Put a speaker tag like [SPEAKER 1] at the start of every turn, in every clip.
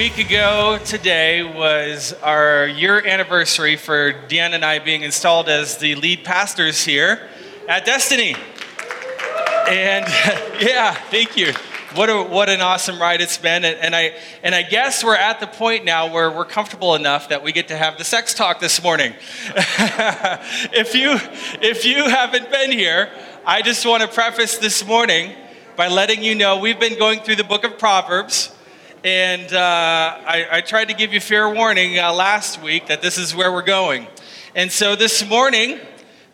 [SPEAKER 1] week ago today was our year anniversary for Deanna and I being installed as the lead pastors here at Destiny. And yeah, thank you. What, a, what an awesome ride it's been. And, and, I, and I guess we're at the point now where we're comfortable enough that we get to have the sex talk this morning. if, you, if you haven't been here, I just want to preface this morning by letting you know we've been going through the book of Proverbs. And uh, I, I, tried to give you fair warning uh, last week that this is where we're going. And so this morning,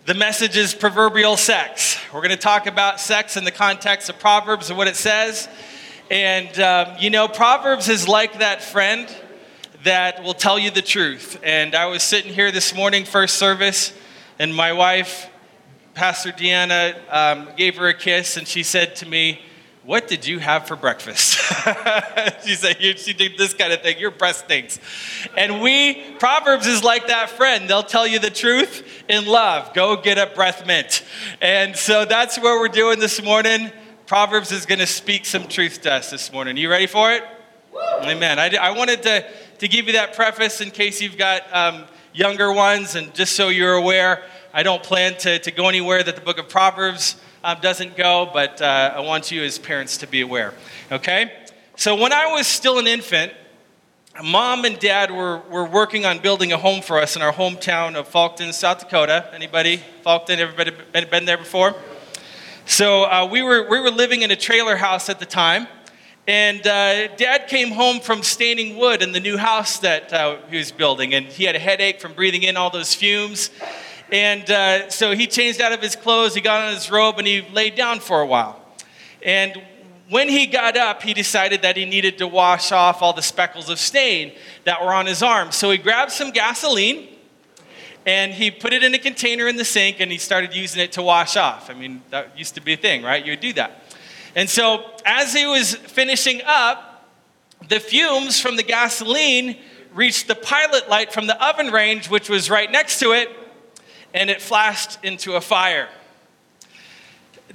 [SPEAKER 1] the message is proverbial sex. We're going to talk about sex in the context of Proverbs and what it says. And, um, you know, Proverbs is like that friend that will tell you the truth. And I was sitting here this morning, first service, and my wife, Pastor Deanna, um, gave her a kiss, and she said to me, what did you have for breakfast? she said, she did this kind of thing. Your breast stinks. And we, Proverbs is like that friend. They'll tell you the truth in love. Go get a breath mint. And so that's what we're doing this morning. Proverbs is going to speak some truth to us this morning. You ready for it? Woo! Amen. I, I, wanted to, to give you that preface in case you've got um, younger ones, and just so you're aware, I don't plan to, to go anywhere that the book of Proverbs um, doesn't go, but uh, I want you as parents to be aware. Okay? So when I was still an infant, mom and dad were, were working on building a home for us in our hometown of Faulkton, South Dakota. Anybody? Faulkton? Everybody been, been there before? So uh, we, were, we were living in a trailer house at the time. And uh, dad came home from staining wood in the new house that uh, he was building. And he had a headache from breathing in all those fumes. And uh, so he changed out of his clothes, he got on his robe, and he laid down for a while. And when he got up, he decided that he needed to wash off all the speckles of stain that were on his arm. So he grabbed some gasoline and he put it in a container in the sink and he started using it to wash off. I mean, that used to be a thing, right? You would do that. And so as he was finishing up, the fumes from the gasoline reached the pilot light from the oven range, which was right next to it, and it flashed into a fire.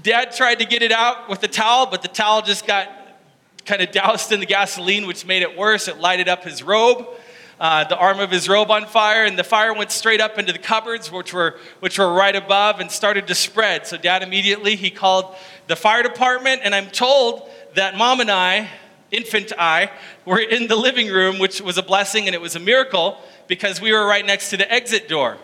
[SPEAKER 1] Dad tried to get it out with the towel, but the towel just got kind of doused in the gasoline, which made it worse. It lighted up his robe, uh, the arm of his robe on fire, and the fire went straight up into the cupboards, which were, which were right above, and started to spread. So dad immediately, he called the fire department, and I'm told that mom and I, infant I, were in the living room, which was a blessing and it was a miracle because we were right next to the exit door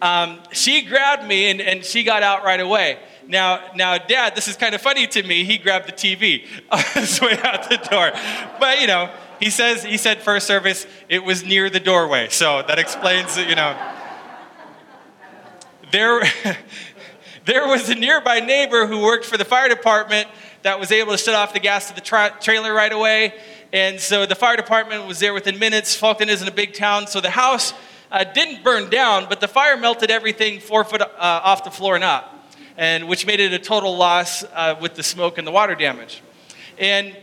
[SPEAKER 1] um, she grabbed me and, and she got out right away. Now, now, Dad, this is kind of funny to me. He grabbed the TV on his way out the door, but you know, he says he said first service it was near the doorway, so that explains you know. There, there was a nearby neighbor who worked for the fire department that was able to shut off the gas to the tra- trailer right away, and so the fire department was there within minutes. Faulkton isn't a big town, so the house uh, didn't burn down, but the fire melted everything four foot uh, off the floor and up, and which made it a total loss uh, with the smoke and the water damage. And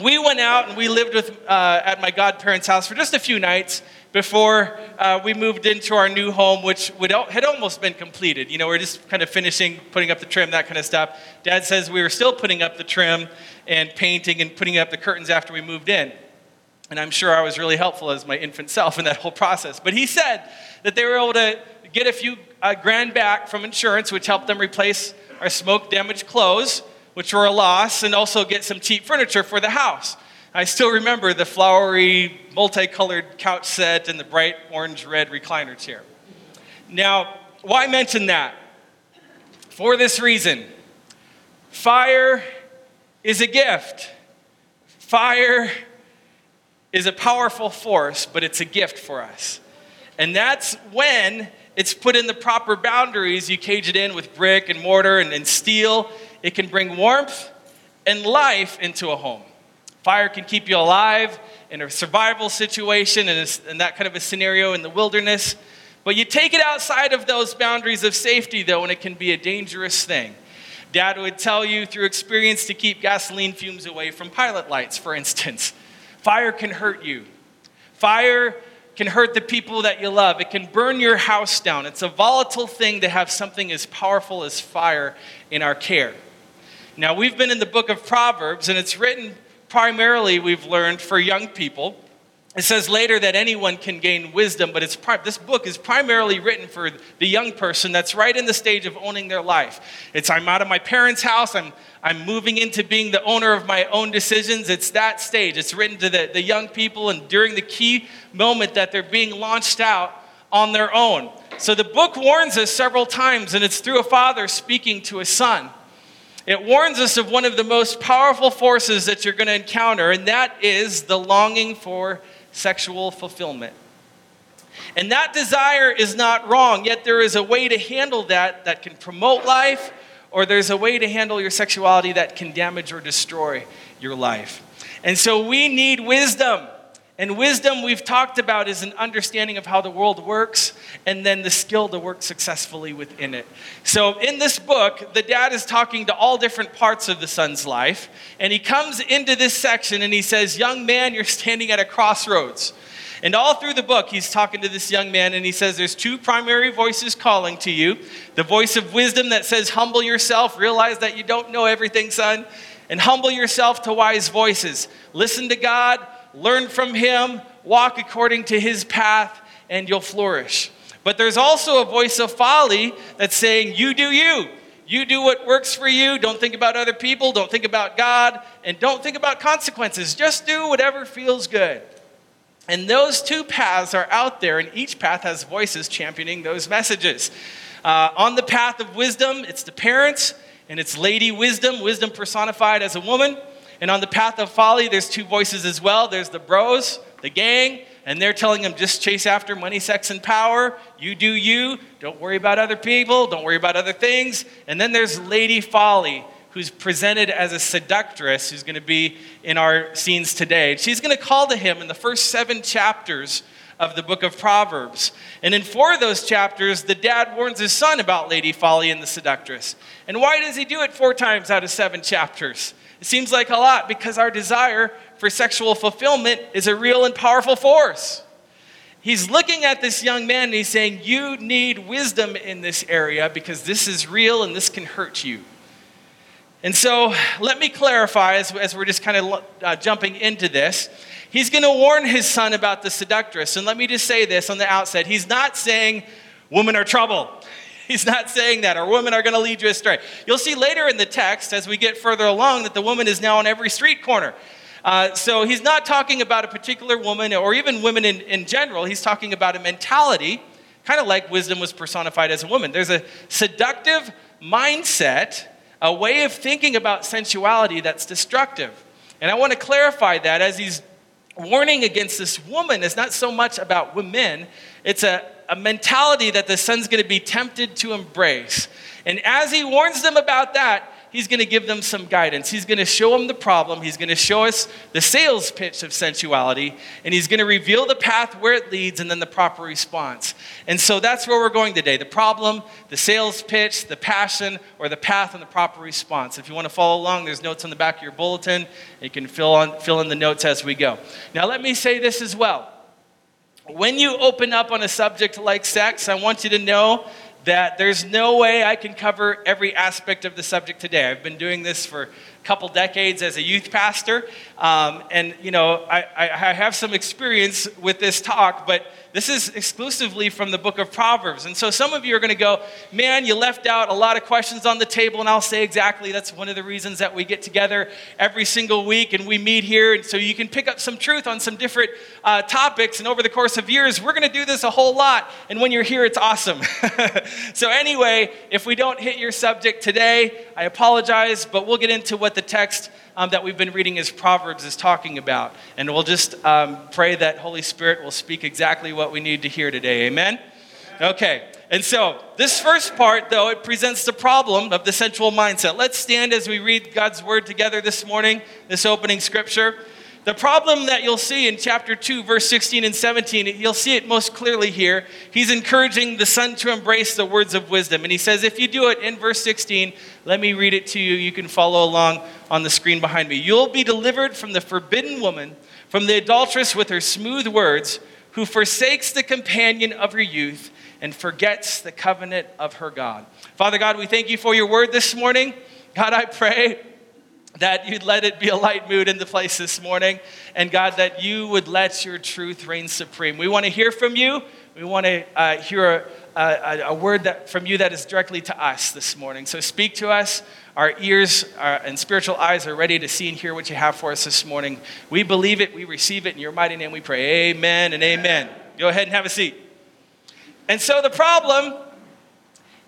[SPEAKER 1] we went out and we lived with, uh, at my godparents' house for just a few nights before uh, we moved into our new home, which would, had almost been completed. You know, we are just kind of finishing putting up the trim, that kind of stuff. Dad says we were still putting up the trim and painting and putting up the curtains after we moved in. And I'm sure I was really helpful as my infant self in that whole process. But he said that they were able to get a few uh, grand back from insurance, which helped them replace our smoke damaged clothes, which were a loss, and also get some cheap furniture for the house. I still remember the flowery, multicolored couch set and the bright orange red recliner chair. Now, why mention that? For this reason fire is a gift. Fire is a powerful force, but it's a gift for us. And that's when it's put in the proper boundaries. You cage it in with brick and mortar and, and steel. It can bring warmth and life into a home. Fire can keep you alive in a survival situation and, and that kind of a scenario in the wilderness. But you take it outside of those boundaries of safety, though, and it can be a dangerous thing. Dad would tell you through experience to keep gasoline fumes away from pilot lights, for instance. Fire can hurt you. Fire can hurt the people that you love. It can burn your house down. It's a volatile thing to have something as powerful as fire in our care. Now, we've been in the book of Proverbs, and it's written primarily, we've learned, for young people. It says later that anyone can gain wisdom, but it's this book is primarily written for the young person that's right in the stage of owning their life. It's I'm out of my parents' house, I'm, I'm moving into being the owner of my own decisions. It's that stage. It's written to the, the young people, and during the key moment that they're being launched out on their own. So the book warns us several times, and it's through a father speaking to a son. It warns us of one of the most powerful forces that you're going to encounter, and that is the longing for sexual fulfillment. And that desire is not wrong, yet there is a way to handle that that can promote life, or there's a way to handle your sexuality that can damage or destroy your life. And so we need wisdom. And wisdom, we've talked about, is an understanding of how the world works and then the skill to work successfully within it. So, in this book, the dad is talking to all different parts of the son's life. And he comes into this section and he says, Young man, you're standing at a crossroads. And all through the book, he's talking to this young man and he says, There's two primary voices calling to you the voice of wisdom that says, Humble yourself, realize that you don't know everything, son, and humble yourself to wise voices. Listen to God learn from him, walk according to his path, and you'll flourish. But there's also a voice of folly that's saying, You do you. You do what works for you. Don't think about other people. Don't think about God. And don't think about consequences. Just do whatever feels good. And those two paths are out there, and each path has voices championing those messages. Uh, on the path of wisdom, it's the parents, and it's Lady Wisdom, wisdom personified as a woman. And on the path of folly, there's two voices as well. There's the bros, the gang, and they're telling them just chase after money, sex, and power. You do you. Don't worry about other people. Don't worry about other things. And then there's Lady Folly, who's presented as a seductress, who's going to be in our scenes today. She's going to call to him in the first seven chapters of the book of Proverbs. And in four of those chapters, the dad warns his son about Lady Folly and the seductress. And why does he do it four times out of seven chapters? It seems like a lot because our desire for sexual fulfillment is a real and powerful force. He's looking at this young man and he's saying, You need wisdom in this area because this is real and this can hurt you. And so let me clarify as, as we're just kind of uh, jumping into this. He's going to warn his son about the seductress. And let me just say this on the outset he's not saying women are trouble. He's not saying that, or women are going to lead you astray. You'll see later in the text, as we get further along, that the woman is now on every street corner. Uh, so he's not talking about a particular woman or even women in, in general. He's talking about a mentality, kind of like wisdom was personified as a woman. There's a seductive mindset, a way of thinking about sensuality that's destructive. And I want to clarify that as he's warning against this woman, it's not so much about women, it's a a mentality that the son's going to be tempted to embrace. And as he warns them about that, he's going to give them some guidance. He's going to show them the problem. He's going to show us the sales pitch of sensuality. And he's going to reveal the path where it leads and then the proper response. And so that's where we're going today the problem, the sales pitch, the passion, or the path and the proper response. If you want to follow along, there's notes on the back of your bulletin. You can fill, on, fill in the notes as we go. Now, let me say this as well when you open up on a subject like sex, I want you to know that there's no way I can cover every aspect of the subject today. I've been doing this for a couple decades as a youth pastor, um, and you know I, I, have some experience with this talk, but this is exclusively from the book of Proverbs. And so some of you are going to go, man, you left out a lot of questions on the table. And I'll say exactly that's one of the reasons that we get together every single week and we meet here. And so you can pick up some truth on some different uh, topics. And over the course of years, we're going to do this a whole lot. And when you're here, it's awesome. so, anyway, if we don't hit your subject today, I apologize, but we'll get into what the text um, that we've been reading as Proverbs is talking about. And we'll just um, pray that Holy Spirit will speak exactly what we need to hear today. Amen? Okay. And so, this first part, though, it presents the problem of the sensual mindset. Let's stand as we read God's word together this morning, this opening scripture. The problem that you'll see in chapter 2, verse 16 and 17, you'll see it most clearly here. He's encouraging the son to embrace the words of wisdom. And he says, if you do it in verse 16, let me read it to you. You can follow along on the screen behind me. You'll be delivered from the forbidden woman, from the adulteress with her smooth words, who forsakes the companion of her youth and forgets the covenant of her God. Father God, we thank you for your word this morning. God, I pray that you'd let it be a light mood in the place this morning. And God, that you would let your truth reign supreme. We want to hear from you. We want to uh, hear a, a, a, word that, from you that is directly to us this morning. So speak to us. Our ears are, and spiritual eyes are ready to see and hear what you have for us this morning. We believe it. We receive it. In your mighty name we pray. Amen and amen. Go ahead and have a seat. And so the problem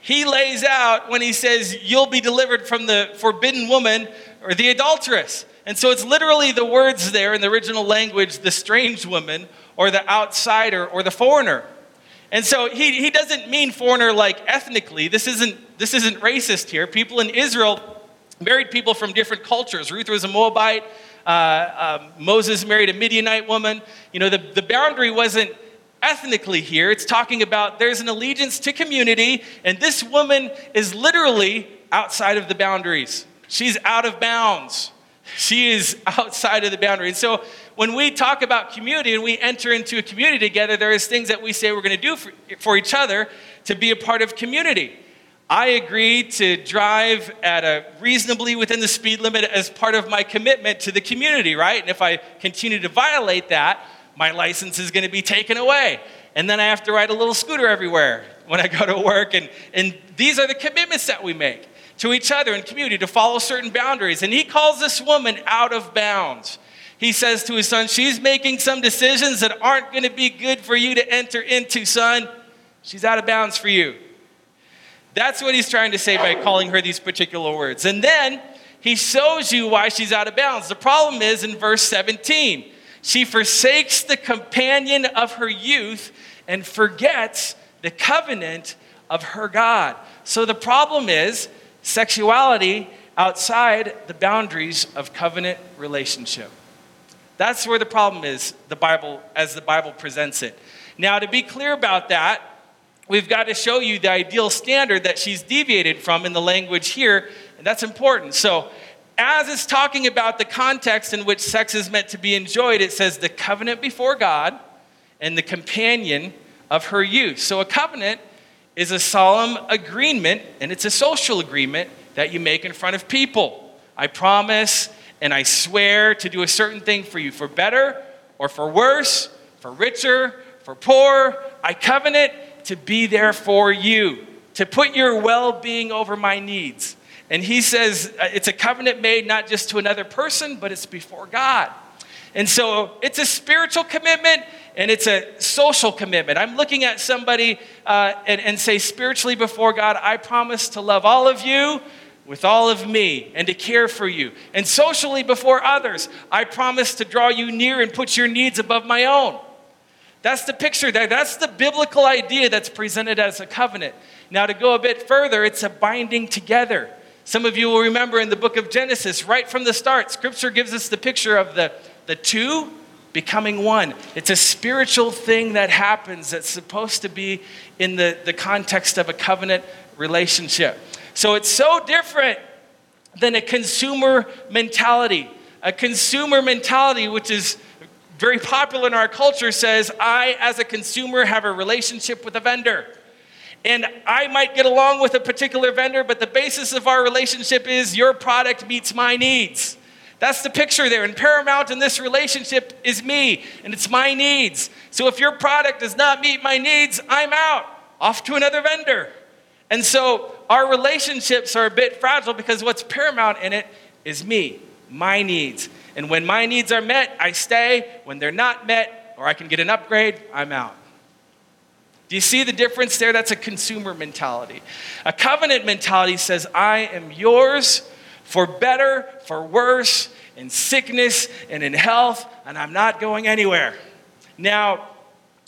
[SPEAKER 1] he lays out when he says, You'll be delivered from the forbidden woman or the adulteress. And so it's literally the words there in the original language the strange woman or the outsider or the foreigner. And so he, he doesn't mean foreigner like ethnically. This isn't, this isn't racist here. People in Israel married people from different cultures. Ruth was a Moabite. Uh, um, Moses married a Midianite woman. You know, the, the boundary wasn't ethnically here. It's talking about there's an allegiance to community, and this woman is literally outside of the boundaries. She's out of bounds. She is outside of the boundary. And so when we talk about community and we enter into a community together, there is things that we say we're going to do for, for each other to be a part of community. I agree to drive at a reasonably within the speed limit as part of my commitment to the community, right? And if I continue to violate that, my license is going to be taken away. And then I have to ride a little scooter everywhere when I go to work. And, and these are the commitments that we make to each other in community to follow certain boundaries. And he calls this woman out of bounds. He says to his son, She's making some decisions that aren't going to be good for you to enter into, son. She's out of bounds for you. That's what he's trying to say by calling her these particular words. And then he shows you why she's out of bounds. The problem is in verse 17 she forsakes the companion of her youth and forgets the covenant of her God. So the problem is sexuality outside the boundaries of covenant relationship. That's where the problem is, the Bible as the Bible presents it. Now to be clear about that, we've got to show you the ideal standard that she's deviated from in the language here, and that's important. So as it's talking about the context in which sex is meant to be enjoyed, it says the covenant before God and the companion of her youth. So a covenant is a solemn agreement, and it's a social agreement that you make in front of people. I promise and I swear to do a certain thing for you, for better or for worse, for richer, for poor. I covenant to be there for you, to put your well being over my needs. And he says uh, it's a covenant made not just to another person, but it's before God. And so it's a spiritual commitment and it's a social commitment. I'm looking at somebody uh, and, and say, spiritually before God, I promise to love all of you with all of me and to care for you. And socially before others, I promise to draw you near and put your needs above my own. That's the picture there. That's the biblical idea that's presented as a covenant. Now, to go a bit further, it's a binding together. Some of you will remember in the book of Genesis, right from the start, scripture gives us the picture of the, the two becoming one. It's a spiritual thing that happens that's supposed to be in the, the context of a covenant relationship. So it's so different than a consumer mentality. A consumer mentality, which is very popular in our culture, says, I, as a consumer, have a relationship with a vendor. And I might get along with a particular vendor, but the basis of our relationship is your product meets my needs. That's the picture there. And paramount in this relationship is me, and it's my needs. So if your product does not meet my needs, I'm out, off to another vendor. And so our relationships are a bit fragile because what's paramount in it is me, my needs. And when my needs are met, I stay. When they're not met, or I can get an upgrade, I'm out. Do you see the difference there? That's a consumer mentality. A covenant mentality says, I am yours for better, for worse, in sickness and in health, and I'm not going anywhere. Now,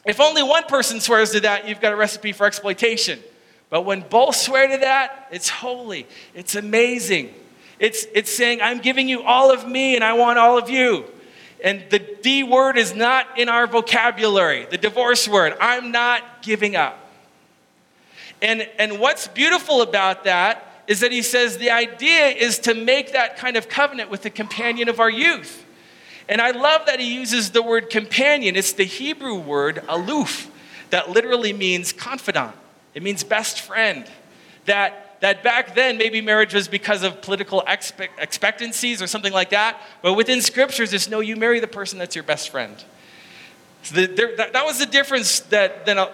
[SPEAKER 1] if only one person swears to that, you've got a recipe for exploitation. But when both swear to that, it's holy, it's amazing. It's, it's saying, I'm giving you all of me and I want all of you. And the D word is not in our vocabulary, the divorce word. I'm not giving up. And, and what's beautiful about that is that he says the idea is to make that kind of covenant with the companion of our youth. And I love that he uses the word companion. It's the Hebrew word aloof that literally means confidant, it means best friend. That that back then maybe marriage was because of political expe- expectancies or something like that. But within scriptures, it's no, you marry the person that's your best friend. So the, there, that, that, was the difference that, then, uh,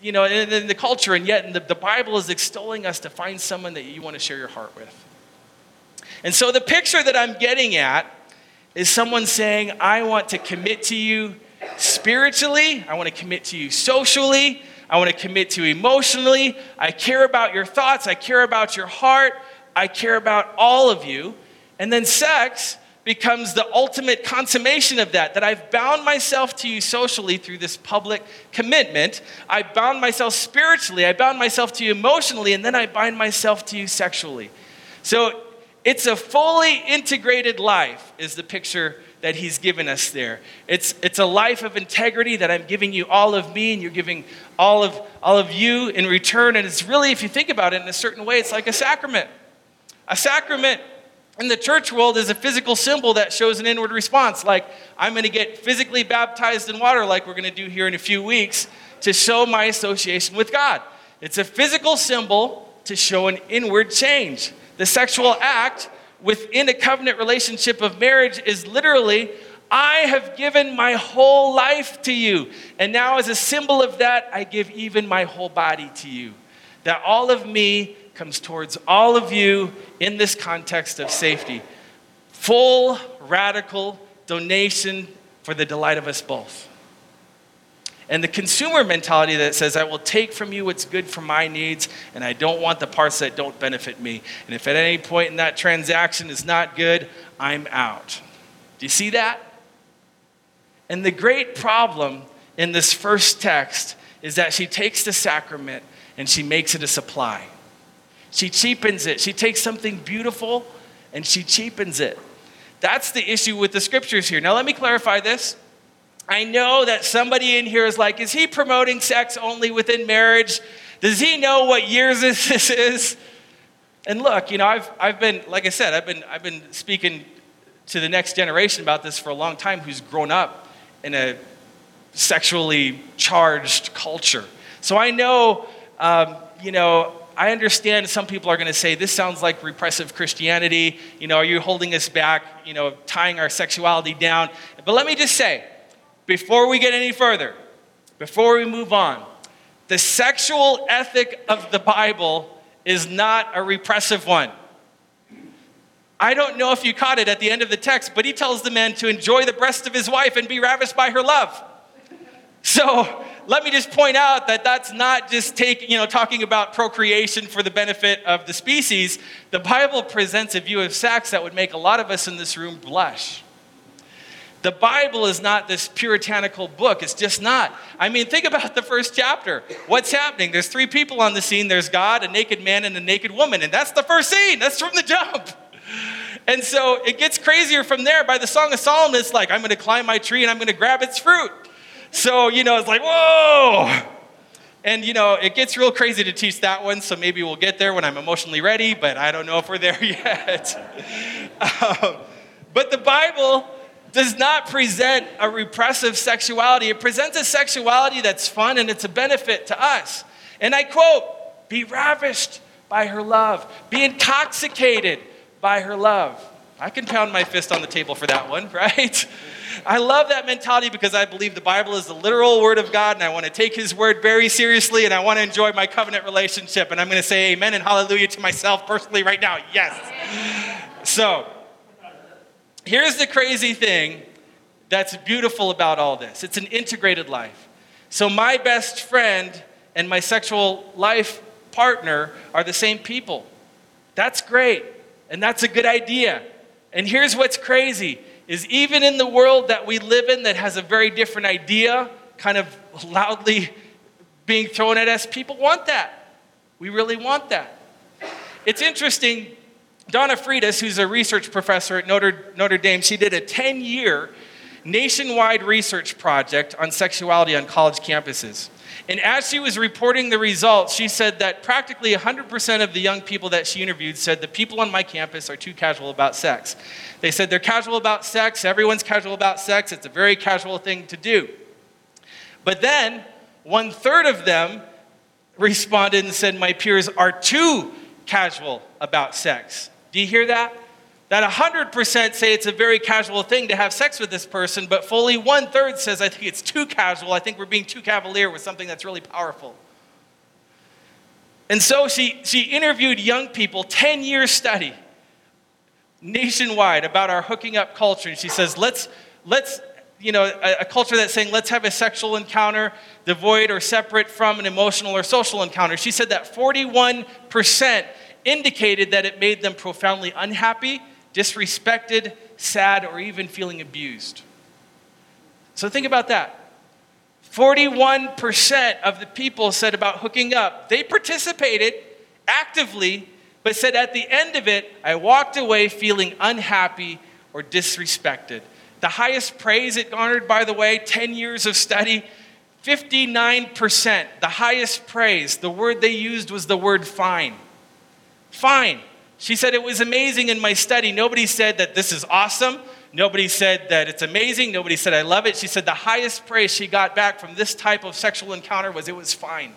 [SPEAKER 1] you know, in, in, the culture, and yet the, the Bible is extolling us to find someone that you want to share your heart with. And so the picture that I'm getting at is someone saying, I want to commit to you spiritually, I want to commit to you socially, I want to commit to you emotionally. I care about your thoughts, I care about your heart, I care about all of you. And then sex becomes the ultimate consummation of that, that I've bound myself to you socially through this public commitment. I bound myself spiritually, I bound myself to you emotionally, and then I bind myself to you sexually. So it's a fully integrated life, is the picture that he's given us there. It's, it's a life of integrity that I'm giving you all of me and you're giving all of, all of you in return. And it's really, if you think about it in a certain way, it's like a sacrament. A sacrament in the church world is a physical symbol that shows an inward response. Like, I'm going to get physically baptized in water, like we're going to do here in a few weeks, to show my association with God. It's a physical symbol to show an inward change. The sexual act within a covenant relationship of marriage is literally, I have given my whole life to you. And now, as a symbol of that, I give even my whole body to you. That all of me comes towards all of you in this context of safety. Full, radical donation for the delight of us both. And the consumer mentality that says, I will take from you what's good for my needs, and I don't want the parts that don't benefit me. And if at any point in that transaction is not good, I'm out. Do you see that? And the great problem in this first text is that she takes the sacrament and she makes it a supply. She cheapens it. She takes something beautiful and she cheapens it. That's the issue with the scriptures here. Now, let me clarify this. I know that somebody in here is like, is he promoting sex only within marriage? Does he know what years this is? And look, you know, I've, I've been, like I said, I've been, I've been speaking to the next generation about this for a long time who's grown up in a sexually charged culture. So I know, um, you know, I understand some people are going to say this sounds like repressive Christianity. You know, are you holding us back? You know, tying our sexuality down. But let me just say, before we get any further, before we move on, the sexual ethic of the Bible is not a repressive one. I don't know if you caught it at the end of the text, but he tells the man to enjoy the breast of his wife and be ravished by her love. So let me just point out that that's not just take, you know, talking about procreation for the benefit of the species. The Bible presents a view of sex that would make a lot of us in this room blush. The Bible is not this puritanical book. It's just not. I mean, think about the first chapter. What's happening? There's three people on the scene there's God, a naked man, and a naked woman. And that's the first scene. That's from the jump. And so it gets crazier from there. By the Song of Solomon, it's like, I'm going to climb my tree and I'm going to grab its fruit. So, you know, it's like, whoa. And, you know, it gets real crazy to teach that one. So maybe we'll get there when I'm emotionally ready, but I don't know if we're there yet. um, but the Bible does not present a repressive sexuality. It presents a sexuality that's fun and it's a benefit to us. And I quote, be ravished by her love, be intoxicated by her love. I can pound my fist on the table for that one, right? I love that mentality because I believe the Bible is the literal word of God and I want to take his word very seriously and I want to enjoy my covenant relationship. And I'm going to say amen and hallelujah to myself personally right now. Yes. So, here's the crazy thing that's beautiful about all this it's an integrated life. So, my best friend and my sexual life partner are the same people. That's great, and that's a good idea. And here's what's crazy is even in the world that we live in that has a very different idea kind of loudly being thrown at us, people want that. We really want that. It's interesting Donna Freitas, who's a research professor at Notre, Notre Dame, she did a 10 year nationwide research project on sexuality on college campuses. And as she was reporting the results, she said that practically 100% of the young people that she interviewed said the people on my campus are too casual about sex. They said they're casual about sex, everyone's casual about sex, it's a very casual thing to do. But then, one third of them responded and said, My peers are too casual about sex. Do you hear that? That 100% say it's a very casual thing to have sex with this person, but fully one third says, I think it's too casual. I think we're being too cavalier with something that's really powerful. And so she, she interviewed young people, 10 year study nationwide about our hooking up culture. And she says, let's, let's you know, a, a, culture that's saying, let's have a sexual encounter devoid or separate from an emotional or social encounter. She said that 41% indicated that it made them profoundly unhappy, disrespected, sad, or even feeling abused. So think about that. 41% of the people said about hooking up, they participated actively, but said at the end of it, I walked away feeling unhappy or disrespected. The highest praise it garnered, by the way, 10 years of study, 59%. The highest praise, the word they used was the word fine. Fine. She said it was amazing in my study. Nobody said that this is awesome. Nobody said that it's amazing. Nobody said I love it. She said the highest praise she got back from this type of sexual encounter was it was fine.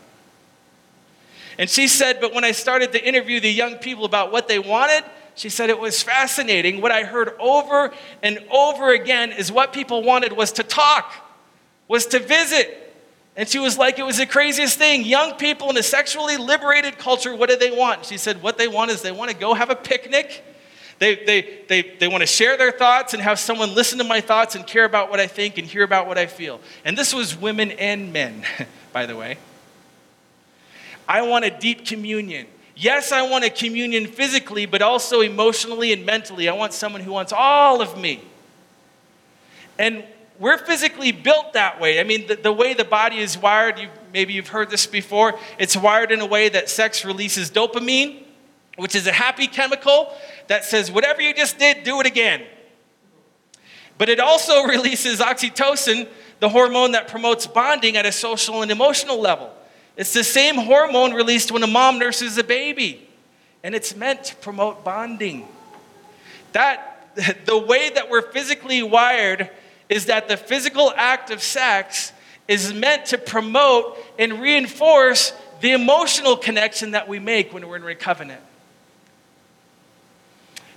[SPEAKER 1] And she said, but when I started to interview the young people about what they wanted, she said it was fascinating. What I heard over and over again is what people wanted was to talk, was to visit. And she was like, it was the craziest thing. Young people in a sexually liberated culture, what do they want? She said, what they want is they want to go have a picnic. They, they, they, they want to share their thoughts and have someone listen to my thoughts and care about what I think and hear about what I feel. And this was women and men, by the way. I want a deep communion. Yes, I want a communion physically, but also emotionally and mentally. I want someone who wants all of me. And we're physically built that way. I mean, the, the way the body is wired, you, maybe you've heard this before, it's wired in a way that sex releases dopamine, which is a happy chemical that says, whatever you just did, do it again. But it also releases oxytocin, the hormone that promotes bonding at a social and emotional level. It's the same hormone released when a mom nurses a baby, and it's meant to promote bonding. That the way that we're physically wired is that the physical act of sex is meant to promote and reinforce the emotional connection that we make when we're in a covenant.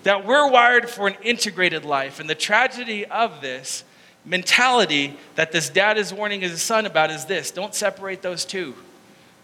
[SPEAKER 1] That we're wired for an integrated life. And the tragedy of this mentality that this dad is warning his son about is this don't separate those two.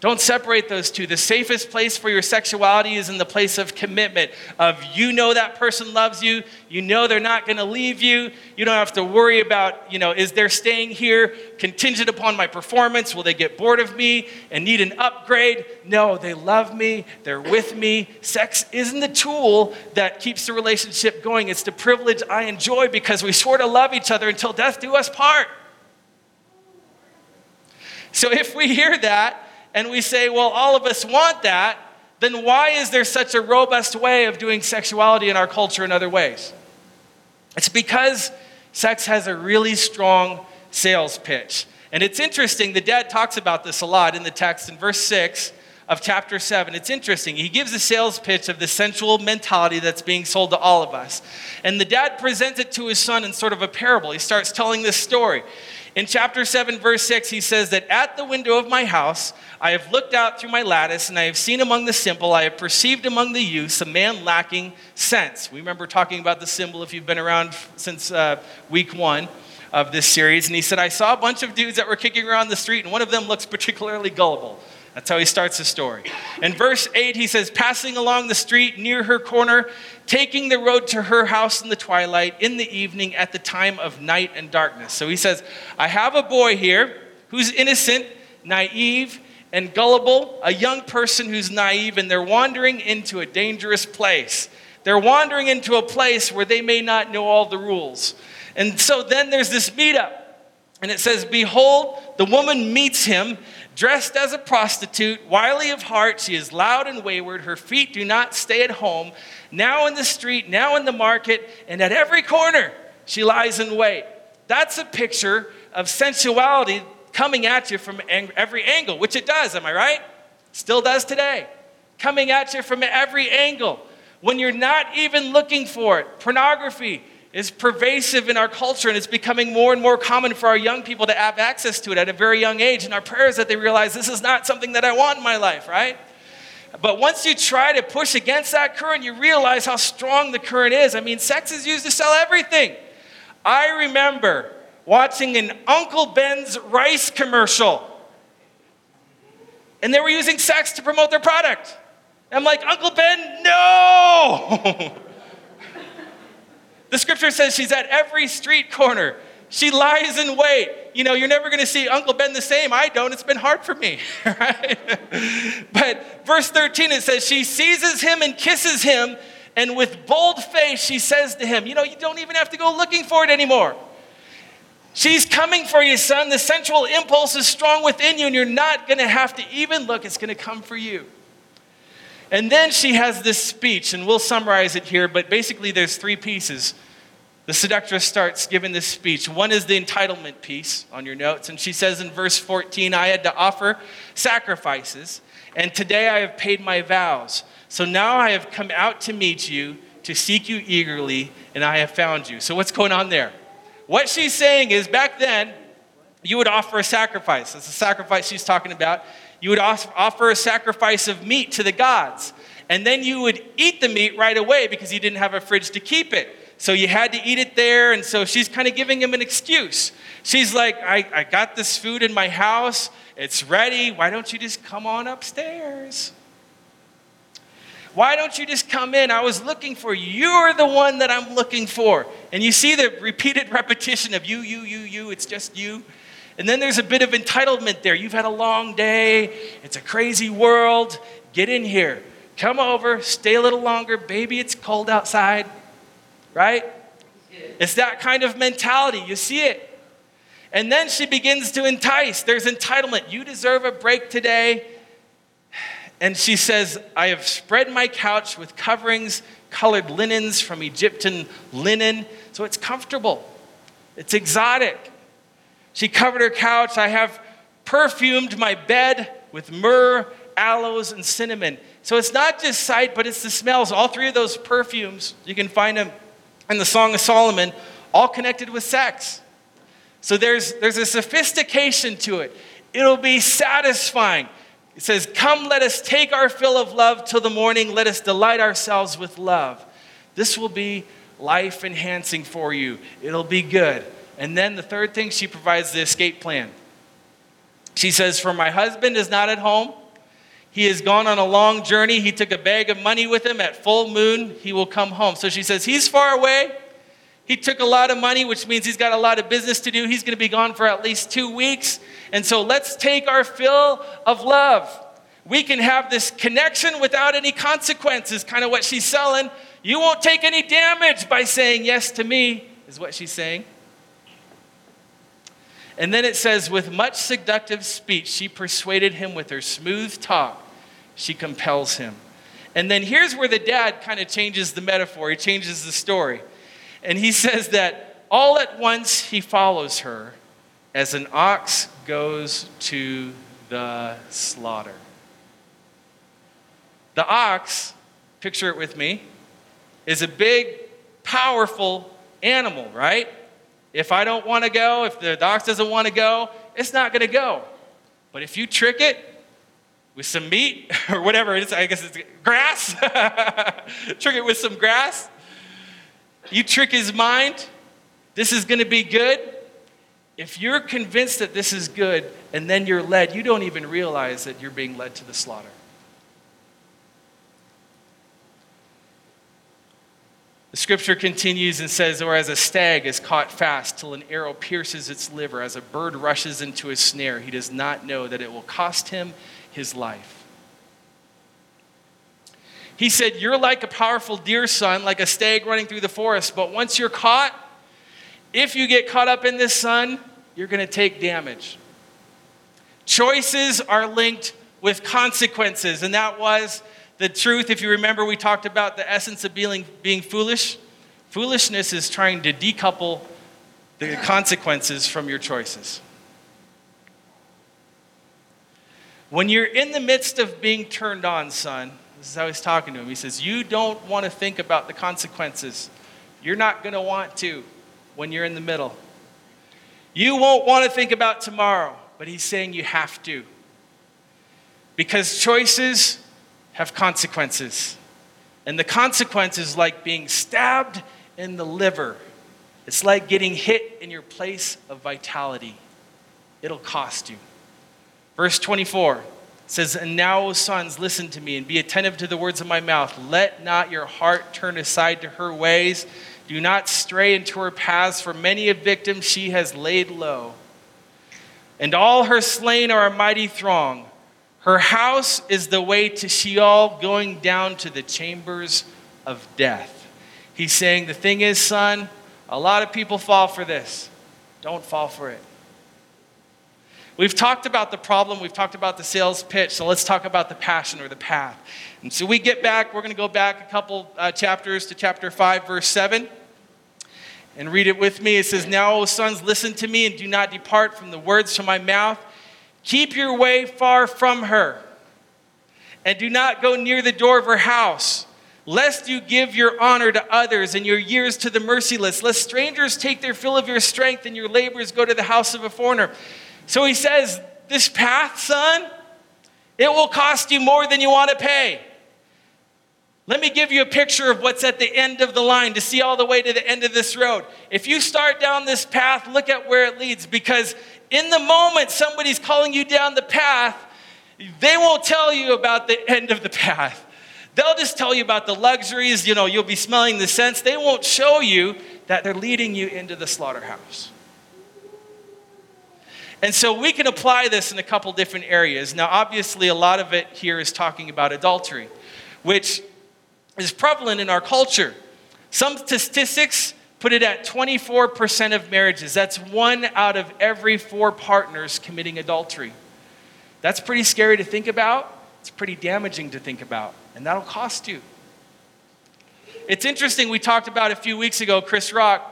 [SPEAKER 1] Don't separate those two. The safest place for your sexuality is in the place of commitment. Of you know that person loves you, you know they're not going to leave you. You don't have to worry about, you know, is their staying here contingent upon my performance? Will they get bored of me and need an upgrade? No, they love me, they're with me. Sex isn't the tool that keeps the relationship going. It's the privilege I enjoy because we sort of love each other until death do us part. So if we hear that, and we say, well, all of us want that, then why is there such a robust way of doing sexuality in our culture in other ways? It's because sex has a really strong sales pitch. And it's interesting, the dad talks about this a lot in the text in verse 6 of chapter 7. It's interesting. He gives a sales pitch of the sensual mentality that's being sold to all of us. And the dad presents it to his son in sort of a parable. He starts telling this story. In chapter 7, verse 6, he says that at the window of my house, I have looked out through my lattice, and I have seen among the simple, I have perceived among the youths a man lacking sense. We remember talking about the symbol if you've been around since uh, week one of this series. And he said, I saw a bunch of dudes that were kicking around the street, and one of them looks particularly gullible. That's how he starts the story. In verse 8, he says, Passing along the street near her corner, taking the road to her house in the twilight, in the evening, at the time of night and darkness. So he says, I have a boy here who's innocent, naive, and gullible, a young person who's naive, and they're wandering into a dangerous place. They're wandering into a place where they may not know all the rules. And so then there's this meetup. And it says, Behold, the woman meets him dressed as a prostitute, wily of heart. She is loud and wayward. Her feet do not stay at home. Now in the street, now in the market, and at every corner, she lies in wait. That's a picture of sensuality coming at you from every angle, which it does, am I right? Still does today. Coming at you from every angle. When you're not even looking for it, pornography, is pervasive in our culture and it's becoming more and more common for our young people to have access to it at a very young age. And our prayer is that they realize this is not something that I want in my life, right? But once you try to push against that current, you realize how strong the current is. I mean, sex is used to sell everything. I remember watching an Uncle Ben's rice commercial, and they were using sex to promote their product. I'm like, Uncle Ben, no! the scripture says she's at every street corner. She lies in wait. You know, you're never going to see Uncle Ben the same. I don't. It's been hard for me, but verse 13, it says, She seizes him and kisses him, and with bold face, she says to him, You know, you don't even have to go looking for it anymore. She's coming for you, son. The sensual impulse is strong within you, and you're not going to have to even look. It's going to come for you. And then she has this speech, and we'll summarize it here, but basically, there's three pieces. The seductress starts giving this speech. One is the entitlement piece on your notes, and she says in verse 14, I had to offer sacrifices, and today I have paid my vows. So now I have come out to meet you, to seek you eagerly, and I have found you. So, what's going on there? What she's saying is back then, you would offer a sacrifice. That's a sacrifice she's talking about you would offer a sacrifice of meat to the gods. And then you would eat the meat right away because you didn't have a fridge to keep it. So you had to eat it there. And so she's kind of giving him an excuse. She's like, I, I got this food in my house. It's ready. Why don't you just come on upstairs? Why don't you just come in? I was looking for you. You're the one that I'm looking for. And you see the repeated repetition of you, you, you, you. It's just you. And then there's a bit of entitlement there. You've had a long day, it's a crazy world. Get in here. Come over, stay a little longer. Baby, it's cold outside, right? It's that kind of mentality. You see it. And then she begins to entice. There's entitlement. You deserve a break today. And she says, I have spread my couch with coverings, colored linens from Egyptian linen. So it's comfortable, it's exotic. She covered her couch. I have perfumed my bed with myrrh, aloes, and cinnamon. So it's not just sight, but it's the smells. All three of those perfumes, you can find them in the Song of Solomon, all connected with sex. So there's, there's a sophistication to it. It'll be satisfying. It says, Come, let us take our fill of love till the morning. Let us delight ourselves with love. This will be life enhancing for you. It'll be good. And then the third thing, she provides the escape plan. She says, For my husband is not at home. He has gone on a long journey. He took a bag of money with him. At full moon, he will come home. So she says, He's far away. He took a lot of money, which means he's got a lot of business to do. He's going to be gone for at least two weeks. And so let's take our fill of love. We can have this connection without any consequences, kind of what she's selling. You won't take any damage by saying yes to me, is what she's saying. And then it says, with much seductive speech, she persuaded him with her smooth talk. She compels him. And then here's where the dad kind of changes the metaphor, he changes the story. And he says that all at once he follows her as an ox goes to the slaughter. The ox, picture it with me, is a big, powerful animal, right? If I don't want to go, if the doc doesn't want to go, it's not going to go. But if you trick it with some meat or whatever it is, I guess it's grass, trick it with some grass, you trick his mind, this is going to be good. If you're convinced that this is good and then you're led, you don't even realize that you're being led to the slaughter. The scripture continues and says, Or as a stag is caught fast till an arrow pierces its liver, as a bird rushes into a snare, he does not know that it will cost him his life. He said, You're like a powerful deer, son, like a stag running through the forest, but once you're caught, if you get caught up in this son, you're going to take damage. Choices are linked with consequences, and that was the truth, if you remember, we talked about the essence of being, being foolish. Foolishness is trying to decouple the consequences from your choices. When you're in the midst of being turned on, son, this is how he's talking to him. He says, You don't want to think about the consequences. You're not going to want to when you're in the middle. You won't want to think about tomorrow, but he's saying you have to. Because choices have consequences. And the consequence is like being stabbed in the liver. It's like getting hit in your place of vitality. It'll cost you. Verse 24 says, And now, O sons, listen to me and be attentive to the words of my mouth. Let not your heart turn aside to her ways. Do not stray into her paths, for many a victim she has laid low. And all her slain are a mighty throng. Her house is the way to Sheol, going down to the chambers of death. He's saying, The thing is, son, a lot of people fall for this. Don't fall for it. We've talked about the problem, we've talked about the sales pitch, so let's talk about the passion or the path. And so we get back, we're going to go back a couple uh, chapters to chapter 5, verse 7, and read it with me. It says, Now, O sons, listen to me and do not depart from the words from my mouth. Keep your way far from her, and do not go near the door of her house, lest you give your honor to others and your years to the merciless, lest strangers take their fill of your strength and your labors go to the house of a foreigner. So he says, This path, son, it will cost you more than you want to pay. Let me give you a picture of what's at the end of the line to see all the way to the end of this road. If you start down this path, look at where it leads because in the moment somebody's calling you down the path, they won't tell you about the end of the path. They'll just tell you about the luxuries, you know, you'll be smelling the scents. They won't show you that they're leading you into the slaughterhouse. And so we can apply this in a couple different areas. Now, obviously, a lot of it here is talking about adultery, which is prevalent in our culture. Some statistics put it at 24% of marriages. That's one out of every four partners committing adultery. That's pretty scary to think about. It's pretty damaging to think about, and that'll cost you. It's interesting, we talked about a few weeks ago, Chris Rock,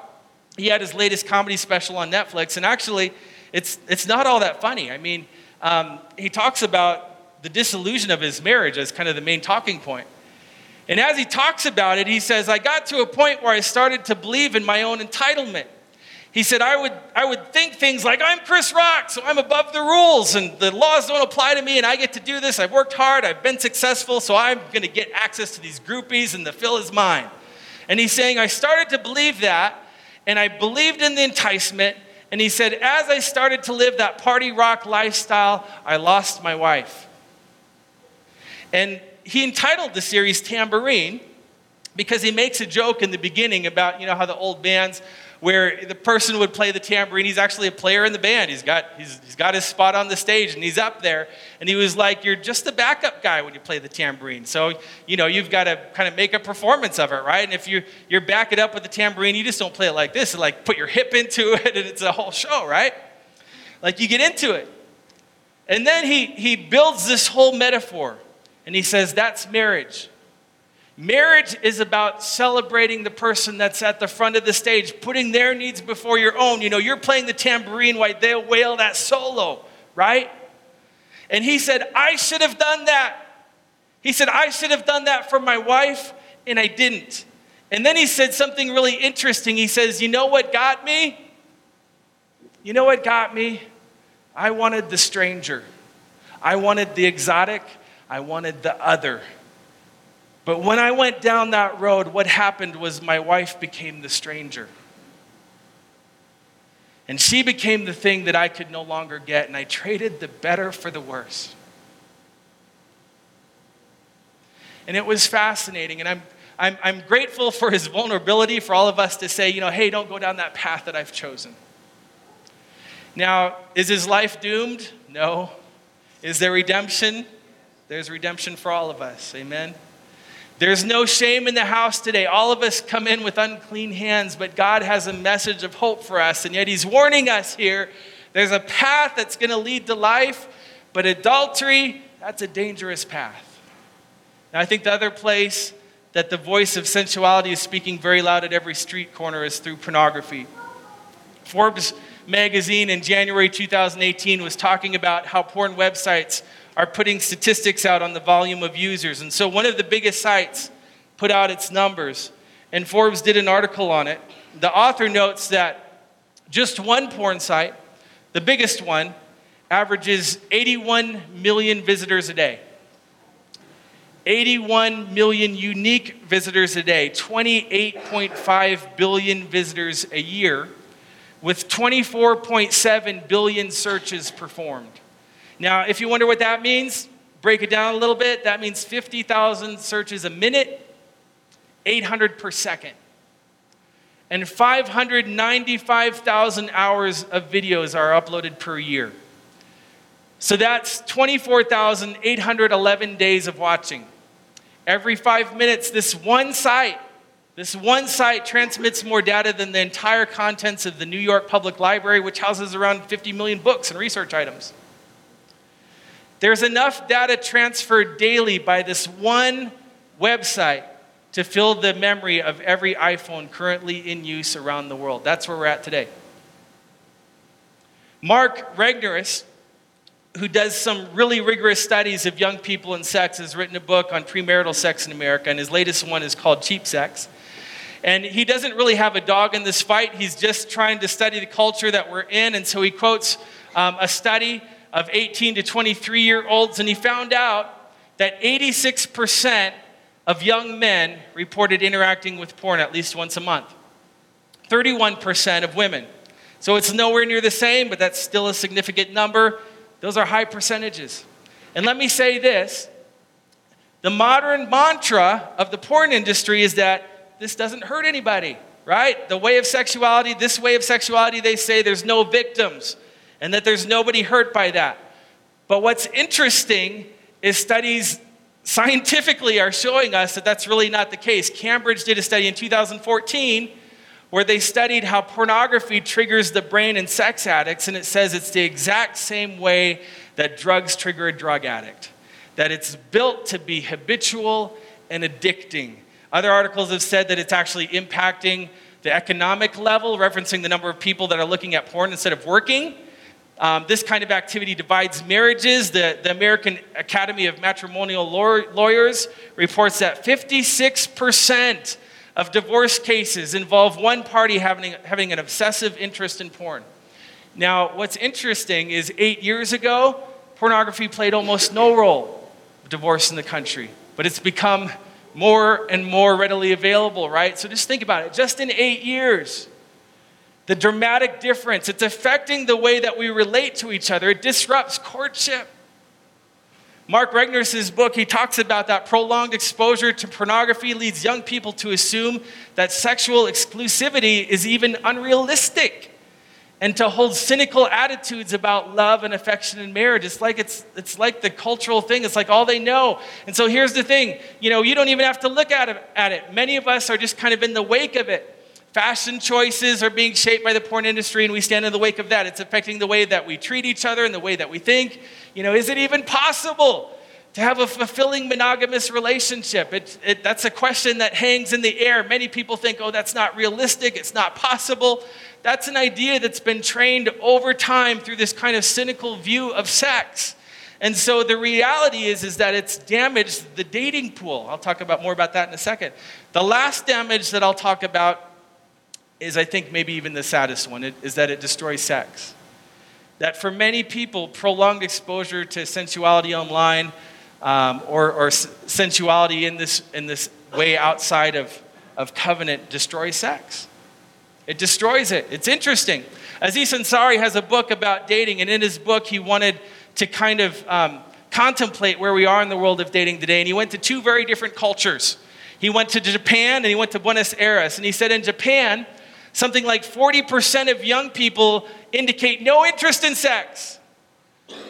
[SPEAKER 1] he had his latest comedy special on Netflix, and actually, it's, it's not all that funny. I mean, um, he talks about the disillusion of his marriage as kind of the main talking point. And as he talks about it, he says, I got to a point where I started to believe in my own entitlement. He said, I would, I would think things like, I'm Chris Rock, so I'm above the rules, and the laws don't apply to me, and I get to do this. I've worked hard, I've been successful, so I'm going to get access to these groupies, and the fill is mine. And he's saying, I started to believe that, and I believed in the enticement. And he said, as I started to live that party rock lifestyle, I lost my wife. And he entitled the series Tamborine because he makes a joke in the beginning about, you know, how the old bands where the person would play the tambourine. He's actually a player in the band. He's got, he's, he's got his spot on the stage and he's up there. And he was like, You're just the backup guy when you play the tambourine. So, you know, you've got to kind of make a performance of it, right? And if you, you're back it up with the tambourine, you just don't play it like this. You like put your hip into it and it's a whole show, right? Like you get into it. And then he, he builds this whole metaphor and he says, That's marriage. Marriage is about celebrating the person that's at the front of the stage, putting their needs before your own. You know, you're playing the tambourine while they wail that solo, right? And he said, I should have done that. He said, I should have done that for my wife, and I didn't. And then he said something really interesting. He says, You know what got me? You know what got me? I wanted the stranger, I wanted the exotic, I wanted the other. But when I went down that road, what happened was my wife became the stranger. And she became the thing that I could no longer get, and I traded the better for the worse. And it was fascinating, and I'm, I'm, I'm grateful for his vulnerability for all of us to say, you know, hey, don't go down that path that I've chosen. Now, is his life doomed? No. Is there redemption? There's redemption for all of us. Amen. There's no shame in the house today. All of us come in with unclean hands, but God has a message of hope for us. And yet, He's warning us here there's a path that's going to lead to life, but adultery, that's a dangerous path. Now, I think the other place that the voice of sensuality is speaking very loud at every street corner is through pornography. Forbes magazine in January 2018 was talking about how porn websites are putting statistics out on the volume of users. And so one of the biggest sites put out its numbers, and Forbes did an article on it. The author notes that just one porn site, the biggest one, averages 81 million visitors a day. 81 million unique visitors a day, 28.5 billion visitors a year, with 24.7 billion searches performed. Now, if you wonder what that means, break it down a little bit. That means 50,000 searches a minute, 800 per second. And 595,000 hours of videos are uploaded per year. So that's 24,811 days of watching. Every five minutes, this one site, this one site transmits more data than the entire contents of the New York Public Library, which houses around 50 million books and research items. There's enough data transferred daily by this one website to fill the memory of every iPhone currently in use around the world. That's where we're at today. Mark Regnerus who does some really rigorous studies of young people and sex, has written a book on premarital sex in America, and his latest one is called Cheap Sex. And he doesn't really have a dog in this fight. He's just trying to study the culture that we're in. And so he quotes um, a study of 18 to 23 year olds, and he found out that 86% of young men reported interacting with porn at least once a month, 31% of women. So it's nowhere near the same, but that's still a significant number. Those are high percentages. And let me say this the modern mantra of the porn industry is that this doesn't hurt anybody, right? The way of sexuality, this way of sexuality, they say there's no victims and that there's nobody hurt by that. But what's interesting is studies scientifically are showing us that that's really not the case. Cambridge did a study in 2014 where they studied how pornography triggers the brain in sex addicts, and it says it's the exact same way that drugs trigger a drug addict, that it's built to be habitual and addicting. Other articles have said that it's actually impacting the economic level, referencing the number of people that are looking at porn instead of working. Um, this kind of activity divides marriages. The, the American Academy of Matrimonial Lawyers reports that 56% of divorce cases involve one party having, having an obsessive interest in porn. Now, what's interesting is eight years ago, pornography played almost no role of divorce in the country, but it's become more and more readily available, right? So just think about it. Just in eight years, the dramatic difference, it's affecting the way that we relate to each other. It disrupts courtship. Mark Regnerus' book, he talks about that prolonged exposure to pornography leads young people to assume that sexual exclusivity is even unrealistic and to hold cynical attitudes about love and affection and marriage. It's like it's it's like the cultural thing. It's like all they know. And so here's the thing, you know, you don't even have to look at it, at it. Many of us are just kind of in the wake of it. Fashion choices are being shaped by the porn industry, and we stand in the wake of that. It's affecting the way that we treat each other and the way that we think. You know, is it even possible to have a fulfilling monogamous relationship? It, it, that's a question that hangs in the air. Many people think, oh, that's not realistic, it's not possible. That's an idea that's been trained over time through this kind of cynical view of sex. And so the reality is, is that it's damaged the dating pool. I'll talk about more about that in a second. The last damage that I'll talk about is, I think, maybe even the saddest one, it, is that it destroys sex. That for many people, prolonged exposure to sensuality online um, or, or sensuality in this, in this way outside of, of covenant destroys sex. It destroys it. It's interesting. Aziz Ansari has a book about dating, and in his book, he wanted to kind of um, contemplate where we are in the world of dating today. And he went to two very different cultures. He went to Japan and he went to Buenos Aires. And he said in Japan, Something like 40% of young people indicate no interest in sex.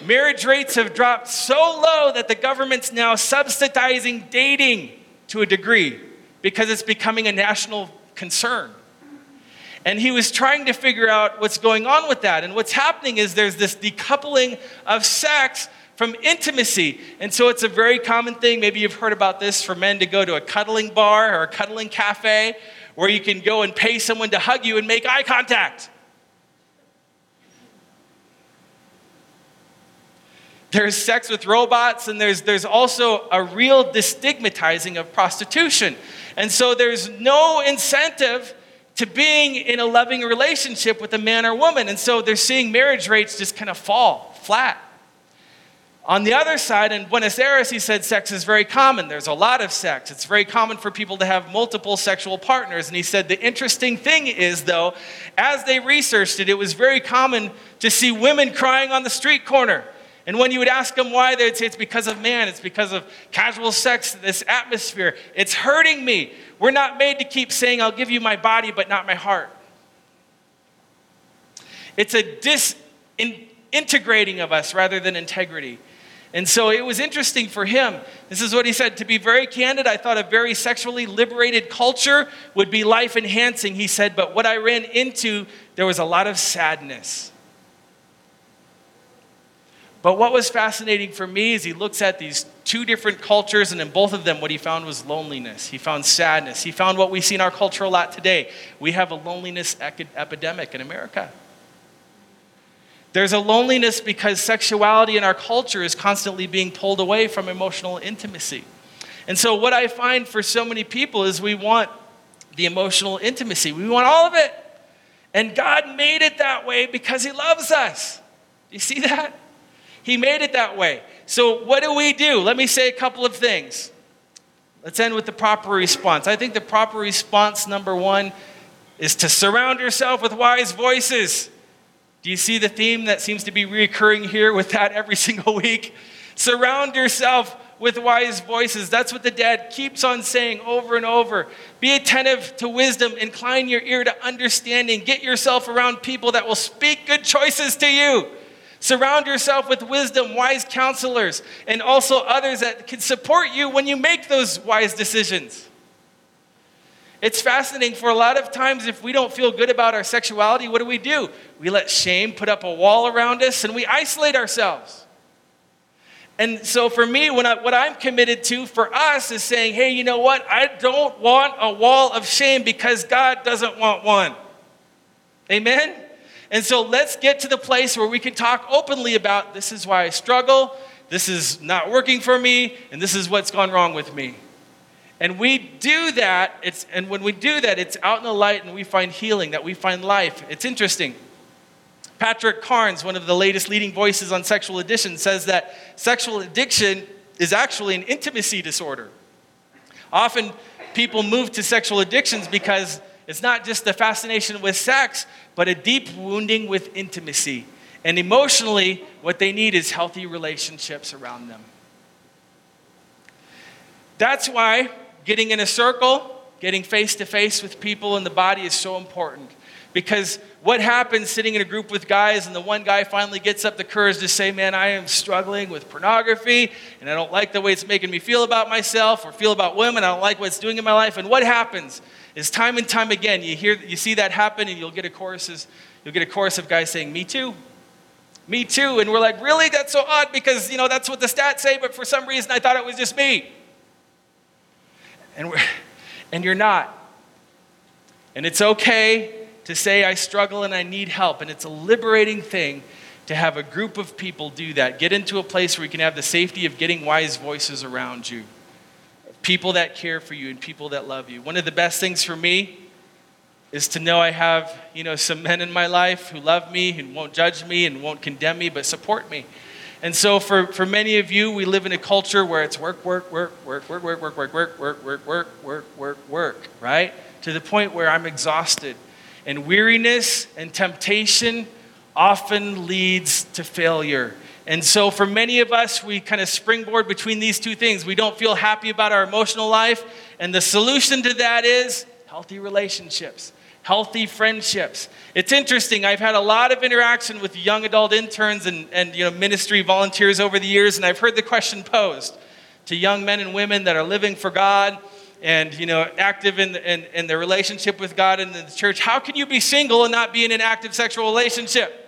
[SPEAKER 1] Marriage rates have dropped so low that the government's now subsidizing dating to a degree because it's becoming a national concern. And he was trying to figure out what's going on with that. And what's happening is there's this decoupling of sex from intimacy. And so it's a very common thing. Maybe you've heard about this for men to go to a cuddling bar or a cuddling cafe where you can go and pay someone to hug you and make eye contact. There's sex with robots, and there's, there's also a real destigmatizing of prostitution. And so there's no incentive to being in a loving relationship with a man or woman. And so they're seeing marriage rates just kind of fall flat. On the other side, in Buenos Aires, he said sex is very common. There's a lot of sex. It's very common for people to have multiple sexual partners. And he said the interesting thing is, though, as they researched it, it was very common to see women crying on the street corner. And when you would ask them why, they'd say it's because of man, it's because of casual sex, this atmosphere. It's hurting me. We're not made to keep saying, I'll give you my body, but not my heart. It's a disintegrating of us rather than integrity. And so it was interesting for him. This is what he said. To be very candid, I thought a very sexually liberated culture would be life enhancing. He said, but what I ran into, there was a lot of sadness. But what was fascinating for me is he looks at these two different cultures, and in both of them, what he found was loneliness. He found sadness. He found what we see in our culture a lot today. We have a loneliness epidemic in America. There's a loneliness because sexuality in our culture is constantly being pulled away from emotional intimacy. And so, what I find for so many people is we want the emotional intimacy, we want all of it. And God made it that way because He loves us. You see that? He made it that way. So, what do we do? Let me say a couple of things. Let's end with the proper response. I think the proper response, number one, is to surround yourself with wise voices. Do you see the theme that seems to be recurring here with that every single week? Surround yourself with wise voices. That's what the dad keeps on saying over and over. Be attentive to wisdom, incline your ear to understanding, get yourself around people that will speak good choices to you. Surround yourself with wisdom, wise counselors, and also others that can support you when you make those wise decisions. It's fascinating for a lot of times if we don't feel good about our sexuality, what do we do? We let shame put up a wall around us and we isolate ourselves. And so for me, I, what I'm committed to for us is saying, hey, you know what? I don't want a wall of shame because God doesn't want one. Amen? And so let's get to the place where we can talk openly about this is why I struggle, this is not working for me, and this is what's gone wrong with me. And we do that, it's, and when we do that, it's out in the light and we find healing, that we find life. It's interesting. Patrick Carnes, one of the latest leading voices on sexual addiction, says that sexual addiction is actually an intimacy disorder. Often people move to sexual addictions because it's not just the fascination with sex, but a deep wounding with intimacy. And emotionally, what they need is healthy relationships around them. That's why Getting in a circle, getting face to face with people in the body is so important. Because what happens sitting in a group with guys and the one guy finally gets up the courage to say, Man, I am struggling with pornography and I don't like the way it's making me feel about myself or feel about women. I don't like what it's doing in my life. And what happens is time and time again, you hear you see that happen and you'll get a choruses, you'll get a chorus of guys saying, Me too. Me too. And we're like, really? That's so odd because you know that's what the stats say, but for some reason I thought it was just me and, we're, and you're not. And it's okay to say, I struggle and I need help. And it's a liberating thing to have a group of people do that. Get into a place where you can have the safety of getting wise voices around you, people that care for you and people that love you. One of the best things for me is to know I have, you know, some men in my life who love me and won't judge me and won't condemn me, but support me. And so for, for many of you, we live in a culture where it's work, work, work, work, work, work, work, work, work, work, work, work, work, work, work, right? To the point where I'm exhausted. And weariness and temptation often leads to failure. And so for many of us, we kind of springboard between these two things. We don't feel happy about our emotional life. And the solution to that is healthy relationships healthy friendships. It's interesting. I've had a lot of interaction with young adult interns and, and you know, ministry volunteers over the years, and I've heard the question posed to young men and women that are living for God and you know, active in, in, in their relationship with God and the church. How can you be single and not be in an active sexual relationship?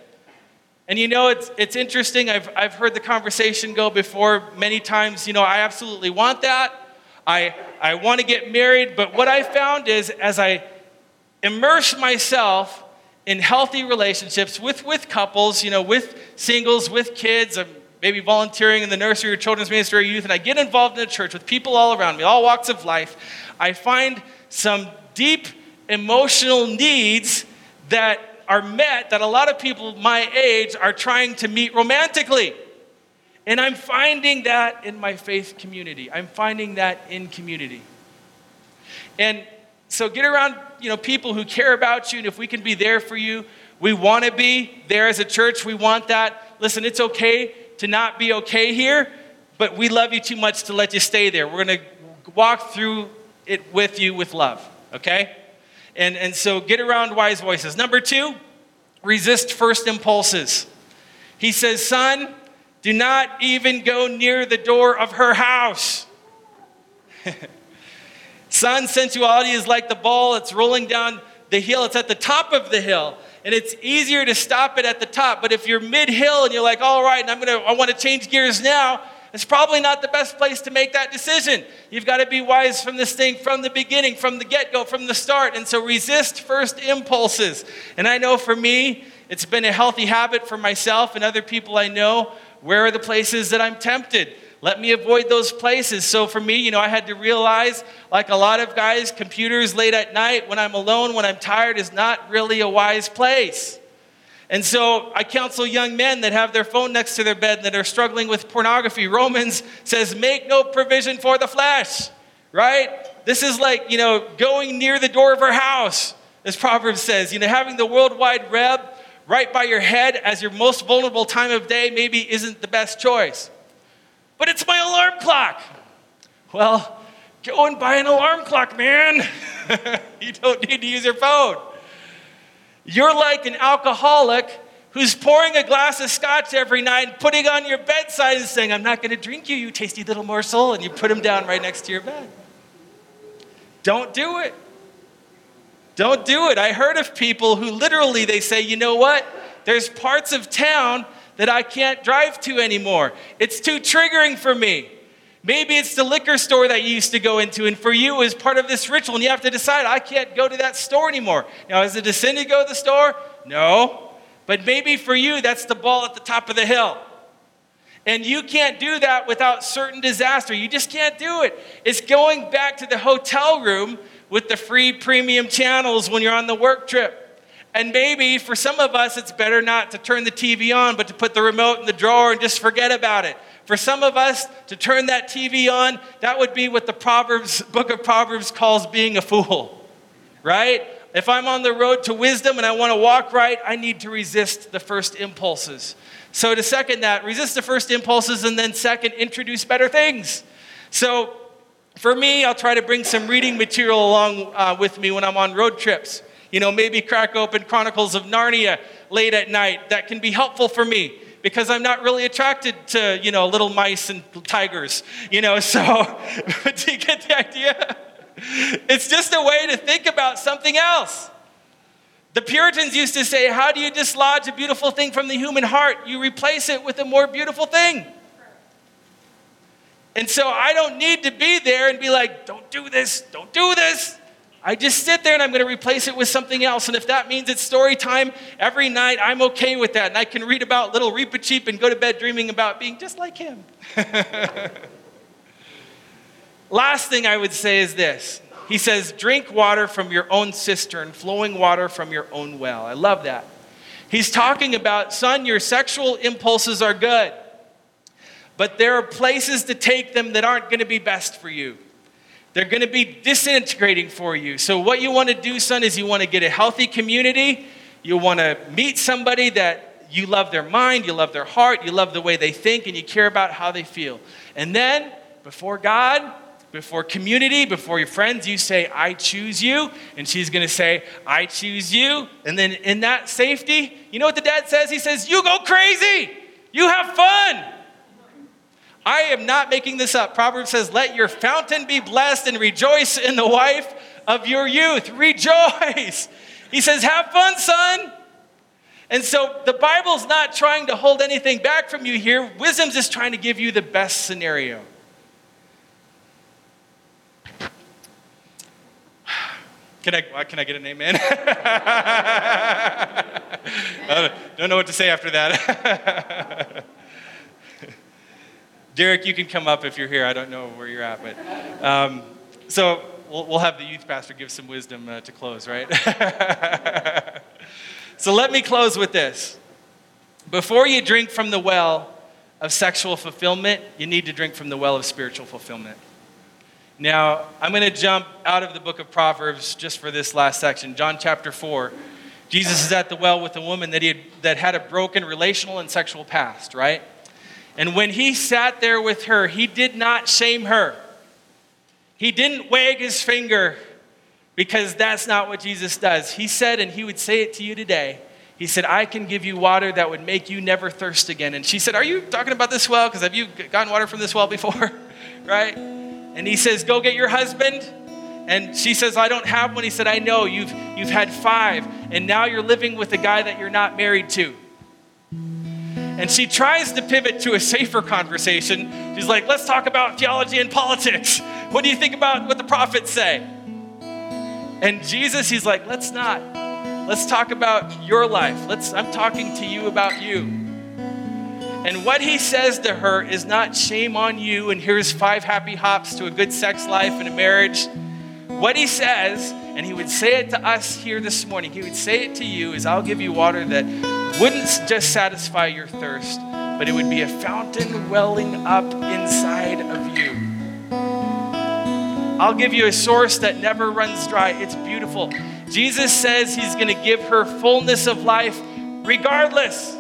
[SPEAKER 1] And you know, it's, it's interesting. I've, I've heard the conversation go before many times. You know, I absolutely want that. I, I want to get married. But what I found is as I immerse myself in healthy relationships with, with couples, you know, with singles, with kids, I'm maybe volunteering in the nursery or children's ministry or youth, and I get involved in a church with people all around me, all walks of life, I find some deep emotional needs that are met that a lot of people my age are trying to meet romantically. And I'm finding that in my faith community. I'm finding that in community. And so get around, you know, people who care about you and if we can be there for you, we want to be there as a church. We want that. Listen, it's okay to not be okay here, but we love you too much to let you stay there. We're going to walk through it with you with love, okay? And, and so get around wise voices. Number two, resist first impulses. He says, Son, do not even go near the door of her house. Son, sensuality is like the ball, it's rolling down the hill, it's at the top of the hill. And it's easier to stop it at the top. But if you're mid hill and you're like, all right, and I'm gonna, I wanna change gears now, it's probably not the best place to make that decision. You've got to be wise from this thing from the beginning, from the get go, from the start. And so resist first impulses. And I know for me, it's been a healthy habit for myself and other people I know. Where are the places that I'm tempted? Let me avoid those places. So for me, you know, I had to realize, like a lot of guys, computers late at night when I'm alone, when I'm tired, is not really a wise place. And so I counsel young men that have their phone next to their bed that are struggling with pornography. Romans says, make no provision for the flesh, right? This is like, you know, going near the door of her house, as Proverbs says. You know, having the worldwide web right by your head as your most vulnerable time of day maybe isn't the best choice. But it's my alarm clock. Well, go and buy an alarm clock, man. you don't need to use your phone. You're like an alcoholic who's pouring a glass of scotch every night and putting on your bedside and saying, I'm not going to drink you, you tasty little morsel, and you put him down right next to your bed. Don't do it. Don't do it. I heard of people who literally they say, you know what? There's parts of town that I can't drive to anymore. It's too triggering for me. Maybe it's the liquor store that you used to go into, and for you, it was part of this ritual, and you have to decide, I can't go to that store anymore. Now, is it a sin to go to the store? No. But maybe for you, that's the ball at the top of the hill. And you can't do that without certain disaster. You just can't do it. It's going back to the hotel room with the free premium channels when you're on the work trip. And maybe for some of us, it's better not to turn the TV on, but to put the remote in the drawer and just forget about it. For some of us to turn that TV on, that would be what the Proverbs, book of Proverbs calls being a fool, right? If I'm on the road to wisdom and I want to walk right, I need to resist the first impulses. So, to second that, resist the first impulses, and then second, introduce better things. So, for me, I'll try to bring some reading material along uh, with me when I'm on road trips. You know, maybe crack open Chronicles of Narnia late at night. That can be helpful for me because I'm not really attracted to, you know, little mice and tigers, you know, so do you get the idea? It's just a way to think about something else. The Puritans used to say, How do you dislodge a beautiful thing from the human heart? You replace it with a more beautiful thing. And so I don't need to be there and be like, Don't do this, don't do this. I just sit there and I'm going to replace it with something else. And if that means it's story time every night, I'm okay with that. And I can read about little Reepicheep and go to bed dreaming about being just like him. Last thing I would say is this He says, drink water from your own cistern, flowing water from your own well. I love that. He's talking about, son, your sexual impulses are good, but there are places to take them that aren't going to be best for you. They're going to be disintegrating for you. So, what you want to do, son, is you want to get a healthy community. You want to meet somebody that you love their mind, you love their heart, you love the way they think, and you care about how they feel. And then, before God, before community, before your friends, you say, I choose you. And she's going to say, I choose you. And then, in that safety, you know what the dad says? He says, You go crazy. You have fun. I am not making this up. Proverbs says, Let your fountain be blessed and rejoice in the wife of your youth. Rejoice. He says, Have fun, son. And so the Bible's not trying to hold anything back from you here. Wisdom's just trying to give you the best scenario. Can I, uh, can I get an amen? I don't know what to say after that. Derek, you can come up if you're here. I don't know where you're at, but um, so we'll, we'll, have the youth pastor give some wisdom uh, to close, right? so let me close with this. Before you drink from the well, of sexual fulfillment, you need to drink from the well of spiritual fulfillment. Now, I'm going to jump out of the book of Proverbs just for this last section. John chapter 4. Jesus is at the well with a woman that, he had, that had a broken relational and sexual past, right? And when he sat there with her, he did not shame her. He didn't wag his finger because that's not what Jesus does. He said, and he would say it to you today he said, I can give you water that would make you never thirst again. And she said, Are you talking about this well? Because have you gotten water from this well before? right? And he says, Go get your husband. And she says, I don't have one. He said, I know. You've, you've had five. And now you're living with a guy that you're not married to. And she tries to pivot to a safer conversation. She's like, Let's talk about theology and politics. What do you think about what the prophets say? And Jesus, he's like, Let's not. Let's talk about your life. Let's I'm talking to you about you. And what he says to her is not shame on you and here's five happy hops to a good sex life and a marriage. What he says, and he would say it to us here this morning, he would say it to you is I'll give you water that wouldn't just satisfy your thirst, but it would be a fountain welling up inside of you. I'll give you a source that never runs dry. It's beautiful. Jesus says he's going to give her fullness of life regardless.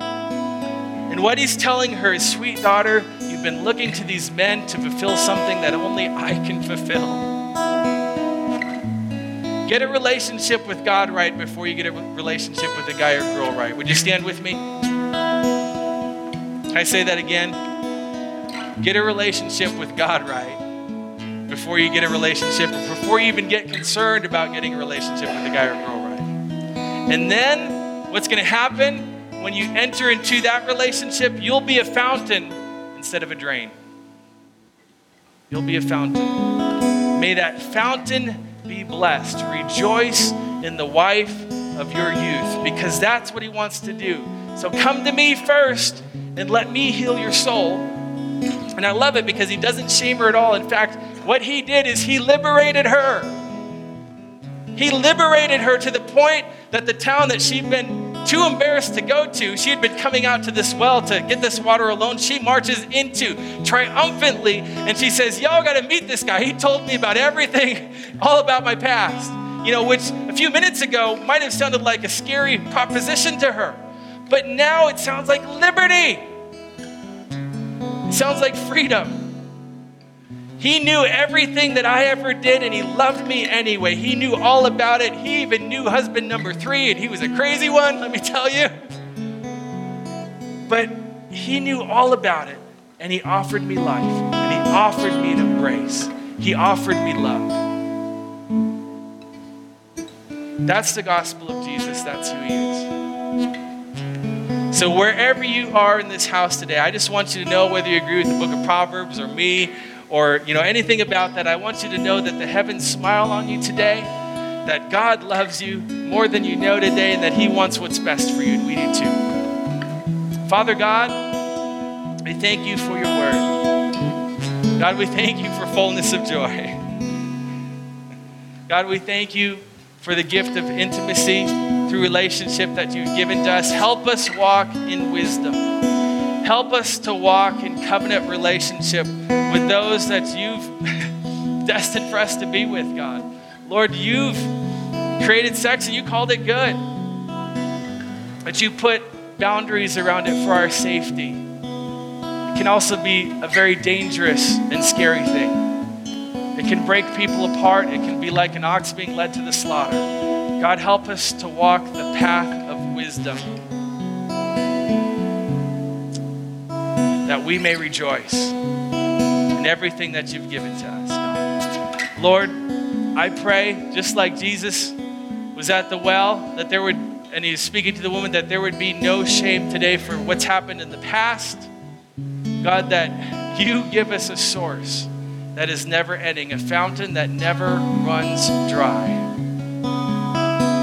[SPEAKER 1] And what he's telling her is, sweet daughter, you've been looking to these men to fulfill something that only I can fulfill. Get a relationship with God right before you get a relationship with a guy or girl right. Would you stand with me? Can I say that again? Get a relationship with God right before you get a relationship before you even get concerned about getting a relationship with a guy or girl right. And then what's going to happen when you enter into that relationship, you'll be a fountain instead of a drain. You'll be a fountain. May that fountain be blessed. Rejoice in the wife of your youth because that's what he wants to do. So come to me first and let me heal your soul. And I love it because he doesn't shame her at all. In fact, what he did is he liberated her. He liberated her to the point that the town that she'd been too embarrassed to go to, she had been coming out to this well to get this water alone. She marches into triumphantly and she says, Y'all got to meet this guy. He told me about everything, all about my past. You know, which a few minutes ago might have sounded like a scary proposition to her. But now it sounds like liberty. It sounds like freedom. He knew everything that I ever did, and He loved me anyway. He knew all about it. He even knew husband number three, and he was a crazy one, let me tell you. But He knew all about it, and He offered me life, and He offered me an embrace. He offered me love. That's the gospel of Jesus, that's who He is. So, wherever you are in this house today, I just want you to know whether you agree with the book of Proverbs or me or you know anything about that, I want you to know that the heavens smile on you today, that God loves you more than you know today, and that He wants what's best for you, and we do too. Father God, we thank you for your word. God, we thank you for fullness of joy. God, we thank you for the gift of intimacy through relationship that you've given to us. Help us walk in wisdom. Help us to walk in covenant relationship with those that you've destined for us to be with, God. Lord, you've created sex and you called it good. But you put boundaries around it for our safety. It can also be a very dangerous and scary thing. It can break people apart. It can be like an ox being led to the slaughter. God, help us to walk the path of wisdom that we may rejoice in everything that you've given to us. Lord, I pray, just like Jesus was at the well, that there would, and he was speaking to the woman, that there would be no shame today for what's happened in the past. God, that you give us a source that is never ending, a fountain that never runs dry.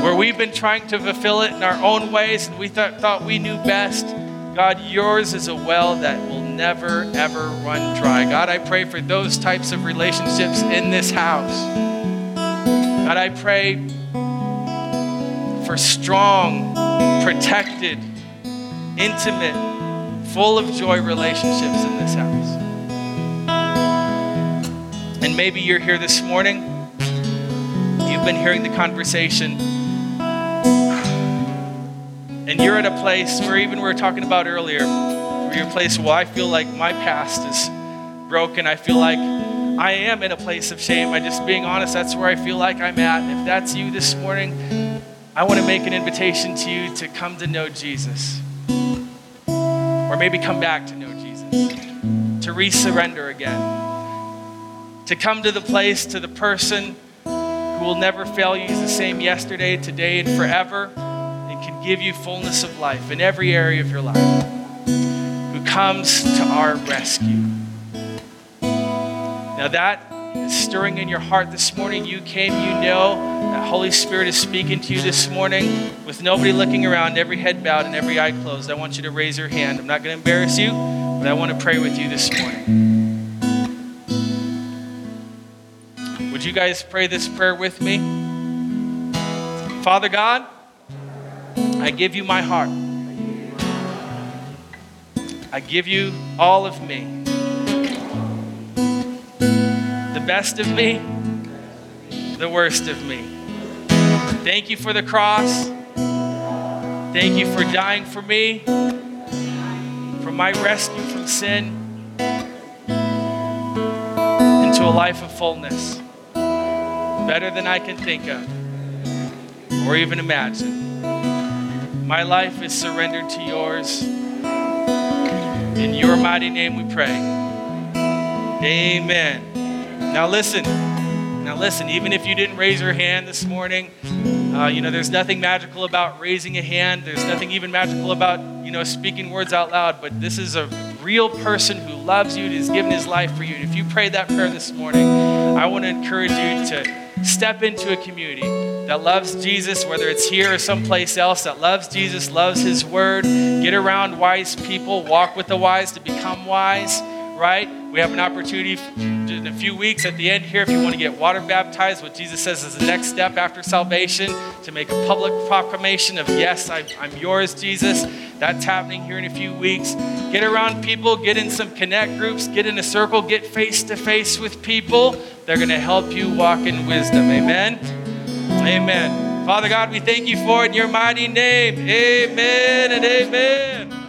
[SPEAKER 1] Where we've been trying to fulfill it in our own ways and we th- thought we knew best, God, yours is a well that will never, ever run dry. God, I pray for those types of relationships in this house. God, I pray for strong, protected, intimate full of joy relationships in this house. And maybe you're here this morning, you've been hearing the conversation, and you're at a place where even we were talking about earlier, where you're a place, where I feel like my past is broken. I feel like I am in a place of shame. I just being honest, that's where I feel like I'm at. If that's you this morning, I want to make an invitation to you to come to know Jesus. Or maybe come back to know Jesus. To resurrender again. To come to the place, to the person who will never fail you. He's the same yesterday, today, and forever. Can give you fullness of life in every area of your life. Who comes to our rescue. Now that is stirring in your heart this morning. You came, you know that Holy Spirit is speaking to you this morning with nobody looking around, every head bowed and every eye closed. I want you to raise your hand. I'm not going to embarrass you, but I want to pray with you this morning. Would you guys pray this prayer with me? Father God, I give you my heart. I give you all of me The best of me, the worst of me. Thank you for the cross. Thank you for dying for me, for my rescue from sin into a life of fullness, better than I can think of or even imagine. My life is surrendered to yours. In your mighty name we pray. Amen. Now, listen. Now, listen, even if you didn't raise your hand this morning, uh, you know, there's nothing magical about raising a hand. There's nothing even magical about, you know, speaking words out loud. But this is a real person who loves you and has given his life for you. And if you prayed that prayer this morning, I want to encourage you to step into a community that loves Jesus, whether it's here or someplace else, that loves Jesus, loves his word. Get around wise people, walk with the wise to become wise, right? We have an opportunity in a few weeks at the end here if you want to get water baptized, what Jesus says is the next step after salvation to make a public proclamation of, Yes, I, I'm yours, Jesus. That's happening here in a few weeks. Get around people, get in some connect groups, get in a circle, get face to face with people. They're going to help you walk in wisdom. Amen. Amen. Father God, we thank you for it in your mighty name. Amen and amen.